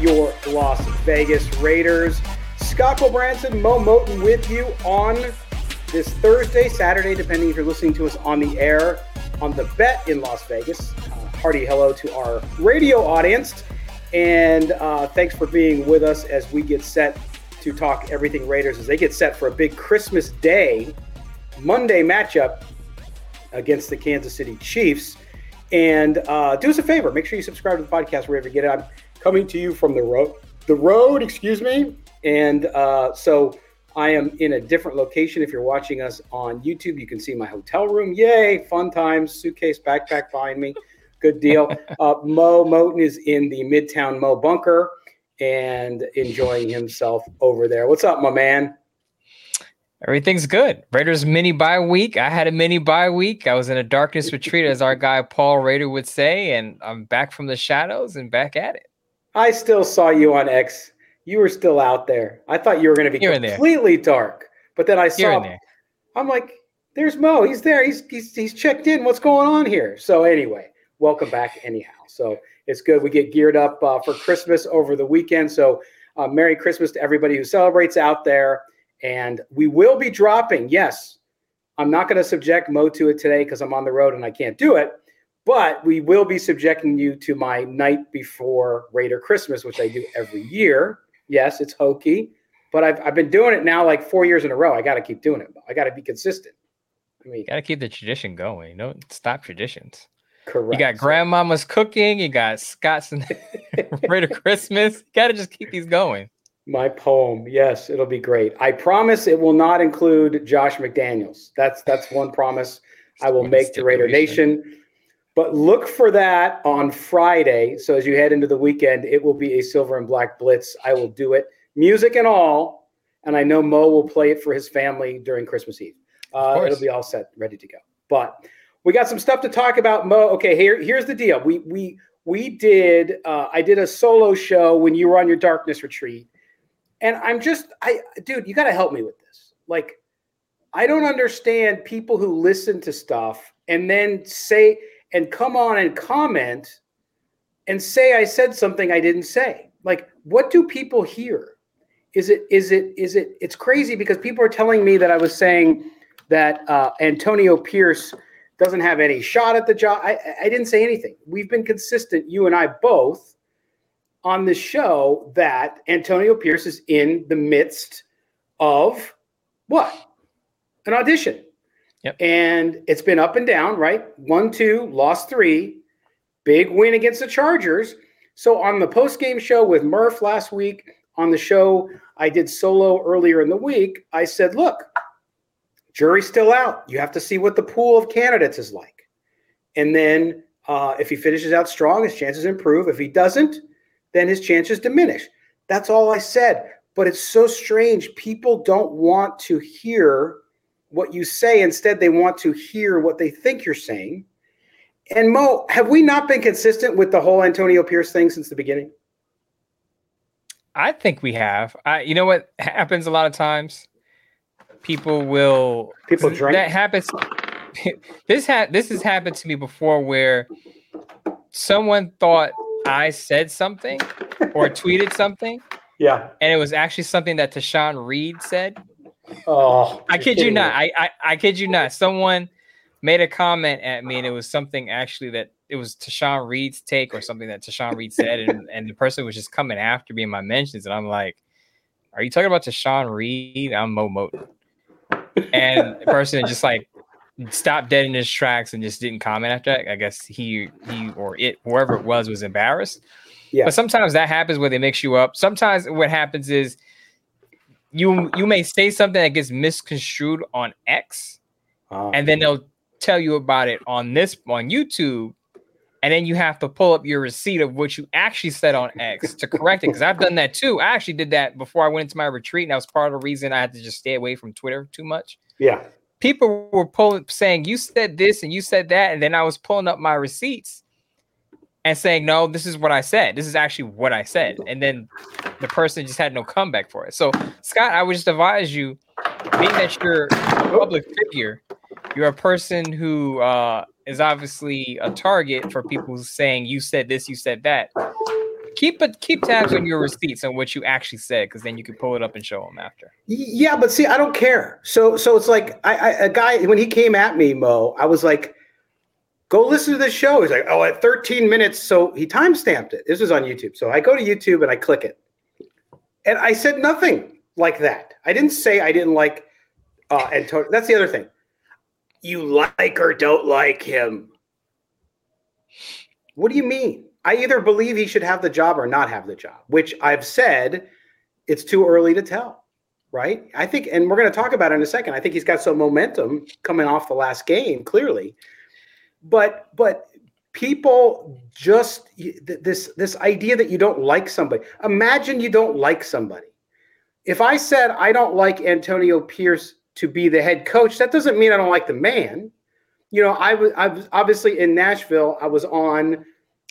your Las Vegas Raiders. Scott Branson, Moe Moton with you on this Thursday, Saturday, depending if you're listening to us on the air on the bet in Las Vegas. Uh, hearty hello to our radio audience. And uh, thanks for being with us as we get set to talk everything Raiders as they get set for a big Christmas Day Monday matchup against the Kansas City Chiefs. And uh, do us a favor, make sure you subscribe to the podcast wherever you get it. I'm coming to you from the road, the road, excuse me. And uh, so I am in a different location. If you're watching us on YouTube, you can see my hotel room. Yay, fun times, suitcase, backpack behind me. Good deal. Uh, Moe Moton is in the Midtown Moe bunker and enjoying himself over there. What's up, my man? Everything's good. Raiders mini bye week. I had a mini bye week. I was in a darkness retreat, as our guy Paul Raider would say, and I'm back from the shadows and back at it. I still saw you on X. You were still out there. I thought you were going to be Here completely dark, but then I saw. I'm like, "There's Moe. He's there. He's, he's he's checked in. What's going on here?" So anyway, welcome back. Anyhow, so it's good. We get geared up uh, for Christmas over the weekend. So uh, Merry Christmas to everybody who celebrates out there. And we will be dropping. Yes, I'm not going to subject Moe to it today because I'm on the road and I can't do it. But we will be subjecting you to my night before Raider Christmas, which I do every year. Yes, it's hokey, but I've, I've been doing it now like four years in a row. I got to keep doing it. I got to be consistent. I mean, got to keep the tradition going. Don't stop traditions. Correct. You got grandmama's cooking. You got Scott's Raider Christmas. You got to just keep these going. My poem, yes, it'll be great. I promise it will not include Josh McDaniels. That's that's one promise I will make to Raider Nation. But look for that on Friday. So as you head into the weekend, it will be a silver and black blitz. I will do it, music and all. And I know Moe will play it for his family during Christmas Eve. Uh, it'll be all set, ready to go. But we got some stuff to talk about, Moe. Okay, here, here's the deal. We we we did. Uh, I did a solo show when you were on your darkness retreat, and I'm just, I, dude, you got to help me with this. Like, I don't understand people who listen to stuff and then say and come on and comment and say I said something I didn't say. Like, what do people hear? Is it is it is it? It's crazy because people are telling me that I was saying that uh, Antonio Pierce doesn't have any shot at the job. I, I didn't say anything. We've been consistent, you and I both, on the show that Antonio Pierce is in the midst of what? An audition. Yep. And it's been up and down, right? One, two, lost three, big win against the Chargers. So on the post game show with Murph last week on the show I did solo earlier in the week, I said, look, jury's still out. You have to see what the pool of candidates is like. And then uh, if he finishes out strong, his chances improve. If he doesn't, then his chances diminish. That's all I said. But it's so strange. People don't want to hear what you say. Instead, they want to hear what they think you're saying. And Moe, have we not been consistent with the whole Antonio Pierce thing since the beginning? I think we have. I, you know what happens a lot of times? People will people drink. That happens. this had this has happened to me before, where someone thought I said something or tweeted something. Yeah, and it was actually something that Tashan Reed said. Oh, I kid you not. I, I I kid you not. Someone made a comment at me, and it was something actually that it was Tashan Reed's take or something that Tashan Reed said, and, and the person was just coming after me in my mentions, and I'm like, "Are you talking about Tashan Reed? I'm Moe Moton." And the person just like stopped dead in his tracks and just didn't comment after that. I guess he he or it whoever it was was embarrassed. Yeah. But sometimes that happens where they mix you up. Sometimes what happens is you you may say something that gets misconstrued on X, oh. and then they'll tell you about it on this on YouTube, and then you have to pull up your receipt of what you actually said on X to correct it. Because I've done that too. I actually did that before I went into my retreat, and that was part of the reason I had to just stay away from Twitter too much. Yeah. People were pulling saying you said this and you said that, and then I was pulling up my receipts and saying, No, this is what I said. This is actually what I said. And then the person just had no comeback for it. So Scott, I would just advise you, being that you're a public figure, you're a person who uh, is obviously a target for people saying you said this, you said that. Keep it, keep tabs on your receipts and what you actually said, because then you can pull it up and show them after. Yeah, but see, I don't care. So, so it's like I, I, a guy when he came at me, Mo, I was like, "Go listen to this show." He's like, "Oh, at 13 minutes." So he time stamped it. This was on YouTube. So I go to YouTube and I click it, and I said nothing like that. I didn't say I didn't like uh, Antonio. That's the other thing you like or don't like him. What do you mean? I either believe he should have the job or not have the job, which I've said it's too early to tell, right? I think, and we're going to talk about it in a second. I think he's got some momentum coming off the last game, clearly. But, but people just this this idea that you don't like somebody. Imagine you don't like somebody. If I said I don't like Antonio Pierce to be the head coach. That doesn't mean I don't like the man. You know, I was I was obviously in Nashville. I was on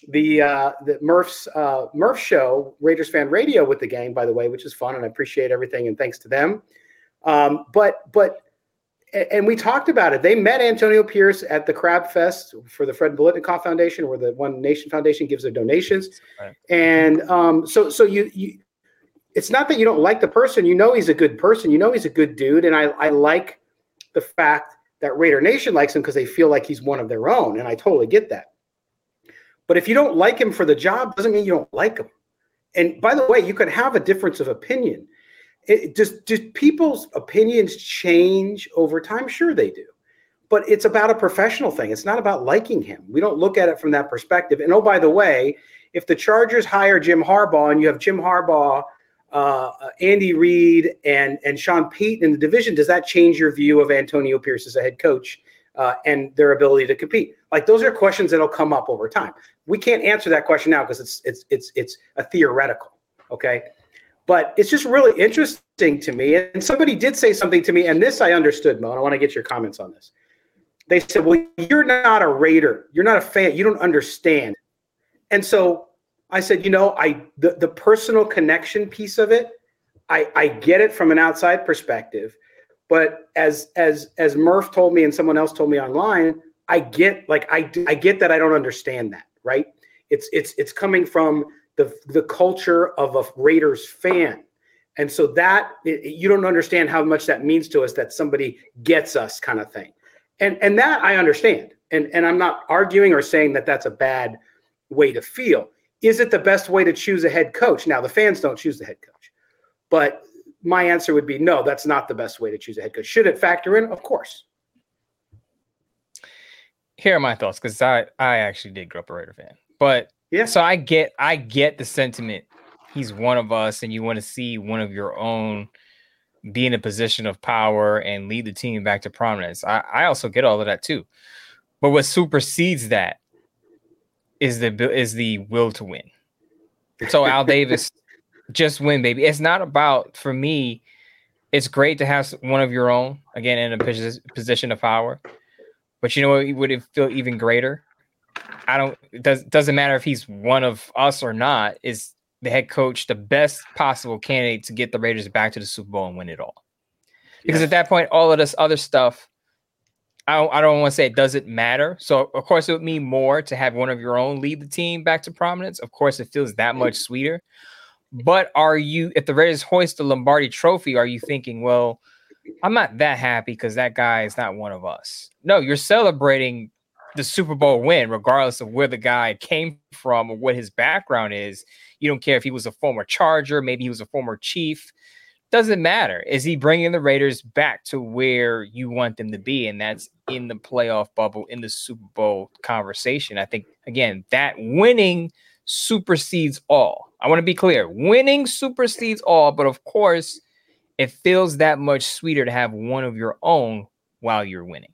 the uh, the Murph's uh, Murph show, Raiders fan radio with the gang, by the way, which is fun, and I appreciate everything and thanks to them. Um, but but and we talked about it. They met Antonio Pierce at the Crab Fest for the Fred Biletnikoff Foundation, where the One Nation Foundation gives their donations. Right. And um, so so you you it's not that you don't like the person. You know he's a good person. You know he's a good dude. And I, I like the fact that Raider Nation likes him because they feel like he's one of their own. And I totally get that. But if you don't like him for the job, doesn't mean you don't like him. And by the way, you can have a difference of opinion. It just just people's opinions change over time? Sure, they do. But it's about a professional thing. It's not about liking him. We don't look at it from that perspective. And oh, by the way, if the Chargers hire Jim Harbaugh and you have Jim Harbaugh uh, Andy Reid and and Sean Payton in the division, does that change your view of Antonio Pierce as a head coach uh, and their ability to compete? Like those are questions that'll come up over time. We can't answer that question now because it's it's it's it's a theoretical. Okay, but it's just really interesting to me. And somebody did say something to me, and this I understood, Moe. And I want to get your comments on this. They said, "Well, you're not a Raider. You're not a fan. You don't understand." And so I said, you know, I the, the personal connection piece of it, I, I get it from an outside perspective. But as as as Murph told me and someone else told me online, I get like I I get that I don't understand that, right? It's it's it's coming from the the culture of a Raiders fan. And so that it, you don't understand how much that means to us that somebody gets us kind of thing. And and that I understand. And and I'm not arguing or saying that that's a bad way to feel is it the best way to choose a head coach? Now, the fans don't choose the head coach, but my answer would be no, that's not the best way to choose a head coach. Should it factor in? Of course. Here are my thoughts because I, I actually did grow up a Raider fan, but yeah, so I get I get the sentiment he's one of us and you want to see one of your own be in a position of power and lead the team back to prominence. I, I also get all of that too. But what supersedes that is the is the will to win. So Al Davis just win, baby. It's not about for me. It's great to have one of your own again in a position of power, but you know what would it feel even greater? I don't. It does doesn't matter if he's one of us or not. Is the head coach the best possible candidate to get the Raiders back to the Super Bowl and win it all? Because yes. at that point, all of this other stuff, I don't, I don't want to say it doesn't matter. So of course, it would mean more to have one of your own lead the team back to prominence. Of course, it feels that much sweeter. But are you, if the Raiders hoist the Lombardi Trophy, are you thinking, well? I'm not that happy because that guy is not one of us. No, you're celebrating the Super Bowl win, regardless of where the guy came from or what his background is. You don't care if he was a former Charger, maybe he was a former Chief. Doesn't matter. Is he bringing the Raiders back to where you want them to be? And that's in the playoff bubble, in the Super Bowl conversation. I think, again, that winning supersedes all. I want to be clear winning supersedes all. But of course, it feels that much sweeter to have one of your own while you're winning.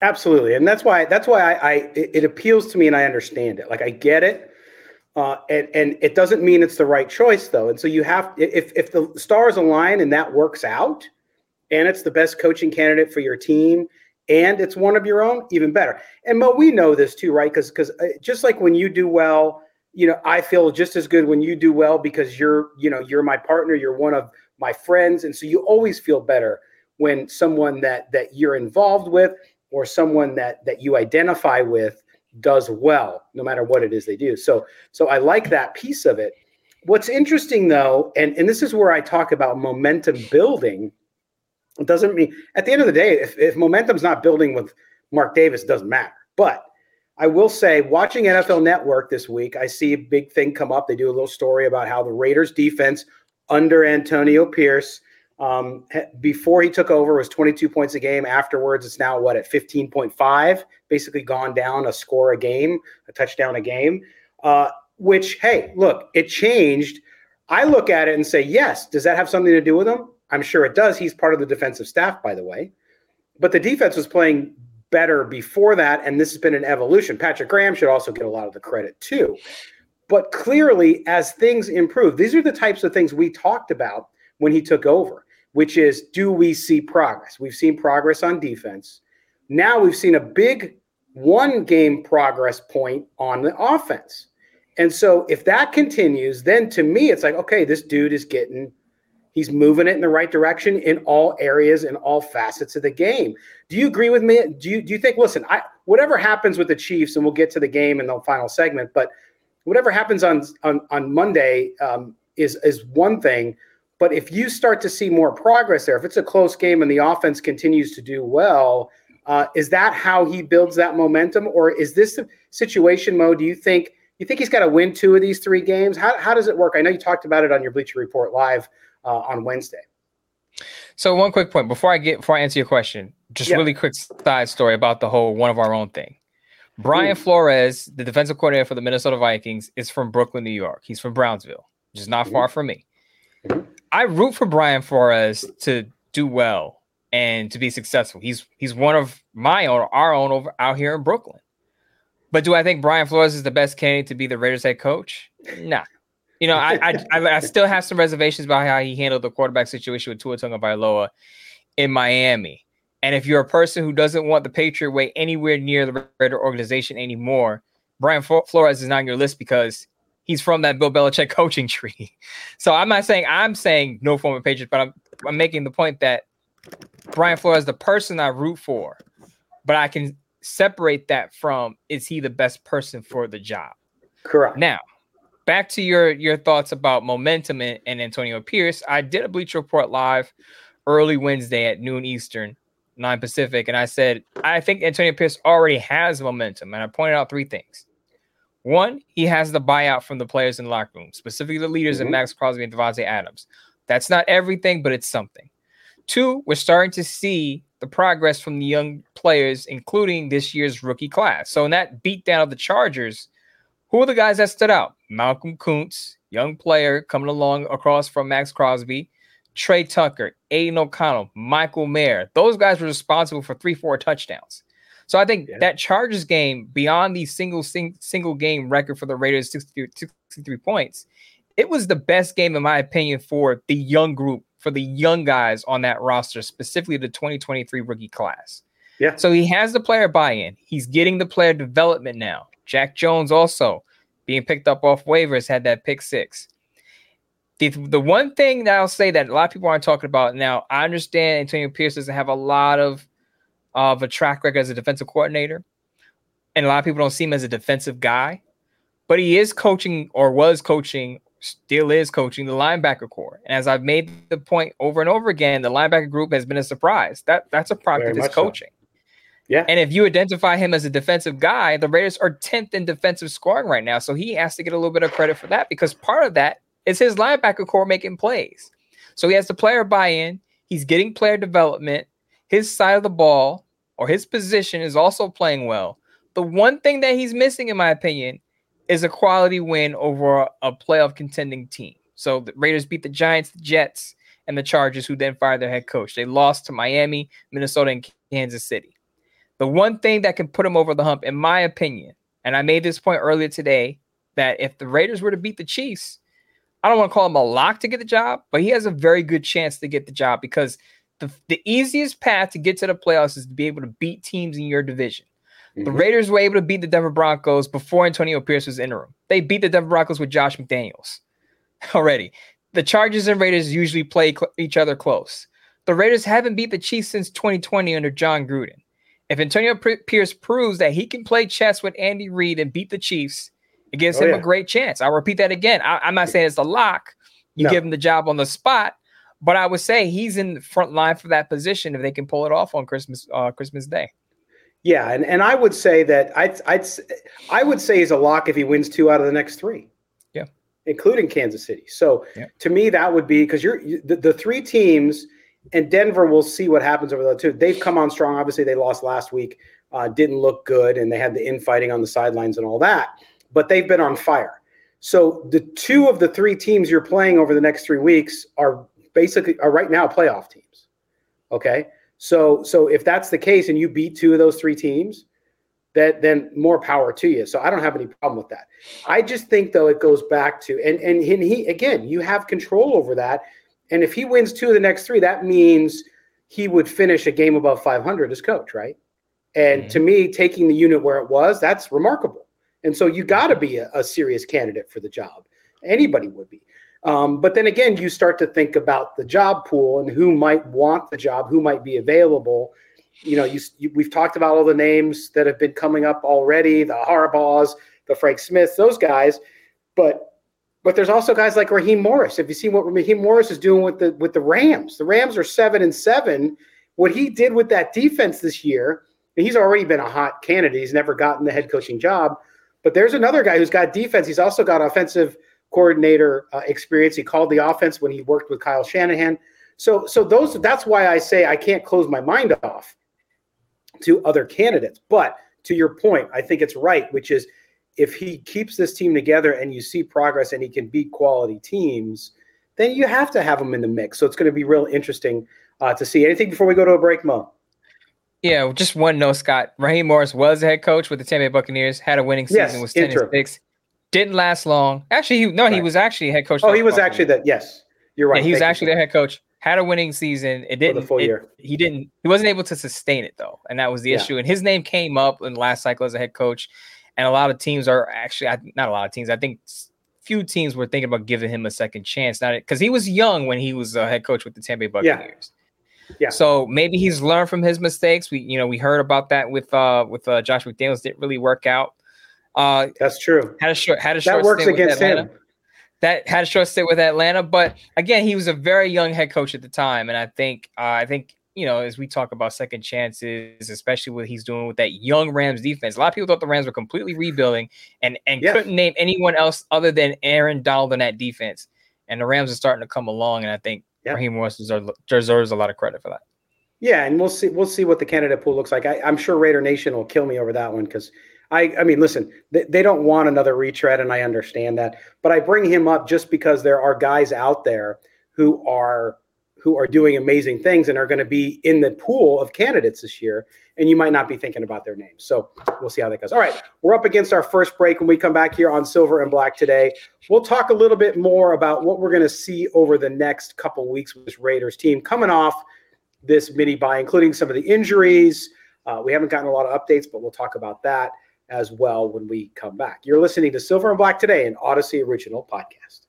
Absolutely, and that's why that's why I, I it, appeals to me and I understand it. Like I get it, uh, and and it doesn't mean it's the right choice though. And so you have if if the stars align and that works out, and it's the best coaching candidate for your team, and it's one of your own, even better. And Moe, we know this too, right? Because because uh, just like when you do well, you know, I feel just as good when you do well because you're you know you're my partner, you're one of my friends, and so you always feel better when someone that that you're involved with or someone that that you identify with does well no matter what it is they do. So so i like that piece of it. What's interesting though and and this is where i talk about momentum building it doesn't mean at the end of the day if, if momentum's not building with mark davis it doesn't matter. But i will say watching nfl network this week i see a big thing come up. They do a little story about how the raiders defense under antonio pierce um, before he took over was 22 points a game. Afterwards, it's now what at 15.5, basically gone down a score a game, a touchdown a game. Uh, which, hey, look, it changed. I look at it and say, yes. Does that have something to do with him? I'm sure it does. He's part of the defensive staff, by the way. But the defense was playing better before that, and this has been an evolution. Patrick Graham should also get a lot of the credit too. But clearly, as things improve, these are the types of things we talked about when he took over which is do we see progress? We've seen progress on defense. Now we've seen a big one game progress point on the offense. And so if that continues, then to me, it's like, okay, this dude is getting, he's moving it in the right direction in all areas and all facets of the game. Do you agree with me? Do you, do you think, listen, I, whatever happens with the Chiefs, and we'll get to the game in the final segment, but whatever happens on, on, on Monday um, is, is one thing. But if you start to see more progress there, if it's a close game and the offense continues to do well, uh, is that how he builds that momentum, or is this the situation, Moe? Do you think you think he's got to win two of these three games? How how does it work? I know you talked about it on your Bleacher Report live uh, on Wednesday. So one quick point before I get before I answer your question, just yeah. really quick side story about the whole one of our own thing. Brian mm. Flores, the defensive coordinator for the Minnesota Vikings, is from Brooklyn, New York. He's from Brownsville, which is not mm. far from me. Mm-hmm. I root for Brian Flores to do well and to be successful. He's he's one of my own, our own over out here in Brooklyn. But do I think Brian Flores is the best candidate to be the Raiders head coach? Nah. You know, I, I, I still have some reservations about how he handled the quarterback situation with Tua Tagovailoa in Miami. And if you're a person who doesn't want the Patriot way anywhere near the Raider organization anymore, Brian Flores is not on your list because he's from that Bill Belichick coaching tree. So I'm not saying I'm saying no former Patriots, but I'm I'm making the point that Brian Flores is the person I root for, but I can separate that from is he the best person for the job? Correct. Now, back to your your thoughts about momentum and, and Antonio Pierce. I did a Bleacher Report live early Wednesday at noon Eastern, nine Pacific, and I said I think Antonio Pierce already has momentum, and I pointed out three things. One, he has the buyout from the players in the locker room, specifically the leaders mm-hmm. in Maxx Crosby and Davante Adams. That's not everything, but it's something. Two, we're starting to see the progress from the young players, including this year's rookie class. So in that beatdown of the Chargers, who are the guys that stood out? Malcolm Koonce, young player coming along across from Maxx Crosby, Tre Tucker, Aidan O'Connell, Michael Mayer. Those guys were responsible for three, four touchdowns. So I think yeah. that Chargers game, beyond the single sing, single game record for the Raiders, 63, 63 points, it was the best game, in my opinion, for the young group, for the young guys on that roster, specifically the 2023 rookie class. Yeah. So he has the player buy-in. He's getting the player development now. Jack Jones also being picked up off waivers had that pick six. The, the one thing that I'll say that a lot of people aren't talking about now, I understand Antonio Pierce doesn't have a lot of of a track record as a defensive coordinator, and a lot of people don't see him as a defensive guy, but he is coaching or was coaching, still is coaching the linebacker corps. And as I've made the point over and over again, the linebacker group has been a surprise. That that's a product of his coaching. So. Yeah. And if you identify him as a defensive guy, the Raiders are 10th in defensive scoring right now. So he has to get a little bit of credit for that because part of that is his linebacker corps making plays. So he has the player buy in, he's getting player development, his side of the ball or his position is also playing well. The one thing that he's missing, in my opinion, is a quality win over a playoff contending team. So the Raiders beat the Giants, the Jets, and the Chargers, who then fired their head coach. They lost to Miami, Minnesota, and Kansas City. The one thing that can put him over the hump, in my opinion, and I made this point earlier today, that if the Raiders were to beat the Chiefs, I don't want to call him a lock to get the job, but he has a very good chance to get the job because the, the easiest path to get to the playoffs is to be able to beat teams in your division. Mm-hmm. The Raiders were able to beat the Denver Broncos before Antonio Pierce was interim. They beat the Denver Broncos with Josh McDaniels already. The Chargers and Raiders usually play cl- each other close. The Raiders haven't beat the Chiefs since 2020 under Jon Gruden. If Antonio Pierce proves that he can play chess with Andy Reid and beat the Chiefs, it gives oh, him yeah. a great chance. I'll repeat that again. I, am not saying it's a lock. You no. give him the job on the spot, but I would say he's in the front line for that position if they can pull it off on Christmas uh, Christmas Day. Yeah, and, and I would say that I'd, I'd I would say he's a lock if he wins two out of the next three. Yeah, including Kansas City. So yeah. to me, that would be because you're the, the three teams and Denver will see what happens over the two. They've come on strong. Obviously, they lost last week, uh, didn't look good, and they had the infighting on the sidelines and all that. But they've been on fire. So the two of the three teams you're playing over the next three weeks are basically are right now playoff teams. Okay, so so if that's the case and you beat two of those three teams, that then more power to you. So I don't have any problem with that. I just think though it goes back to and and he again you have control over that and if he wins two of the next three, that means he would finish a game above 500 as coach, right? And mm-hmm. to me, taking the unit where it was, that's remarkable. And so you got to be a, a, serious candidate for the job. Anybody would be. Um, but then again, you start to think about the job pool and who might want the job, who might be available. You know, you, you, we've talked about all the names that have been coming up already, the Harbaughs, the Frank Smiths, those guys. But but there's also guys like Raheem Morris. If you see what Raheem Morris is doing with the with the Rams, the Rams are seven and seven. What he did with that defense this year, he's already been a hot candidate. He's never gotten the head coaching job. But there's another guy who's got defense. He's also got offensive coordinator uh, experience. He called the offense when he worked with Kyle Shanahan. So so those that's why I say I can't close my mind off to other candidates. But to your point, I think it's right, which is if he keeps this team together and you see progress and he can beat quality teams, then you have to have him in the mix. So it's going to be real interesting uh, to see. Anything before we go to a break, Moe? Yeah, just one note, Scott. Raheem Morris was a head coach with the Tampa Bay Buccaneers, had a winning season, yes, was 10 interim. and 6. Didn't last long. Actually, he, no, right. he was actually head coach. Oh, he was actually that. Yes, you're right. Yeah, he was actually their head coach. Had a winning season. It didn't. For the full it, year. He didn't. He wasn't able to sustain it though, and that was the yeah. issue. And his name came up in the last cycle as a head coach and a lot of teams are actually not a lot of teams. I think few teams were thinking about giving him a second chance, not because he was young when he was a head coach with the Tampa Bay Buccaneers. Yeah. yeah. So maybe he's learned from his mistakes. We, you know, we heard about that with uh with uh, Josh McDaniels. Didn't really work out. Uh, That's true. Had a short. Had a short. That works against him. that had a short stint with Atlanta, but again, he was a very young head coach at the time, and I think uh, I think you know as we talk about second chances, especially what he's doing with that young Rams defense. A lot of people thought the Rams were completely rebuilding and and Yes. couldn't name anyone else other than Aaron Donald in that defense, and the Rams are starting to come along, and I think Yeah. Raheem Morris deserves, deserves a lot of credit for that. Yeah, and we'll see. We'll see what the candidate pool looks like. I, I'm sure Raider Nation will kill me over that one because I. I mean, listen, they, they don't want another retread, and I understand that. But I bring him up just because there are guys out there who are who are doing amazing things and are going to be in the pool of candidates this year, and you might not be thinking about their names. So we'll see how that goes. All right, we're up against our first break when we come back here on Silver and Black today. We'll talk a little bit more about what we're going to see over the next couple weeks with this Raiders team coming off this mini bye, including some of the injuries. Uh, we haven't gotten a lot of updates, but we'll talk about that as well when we come back. You're listening to Silver and Black today, an Audacy original podcast.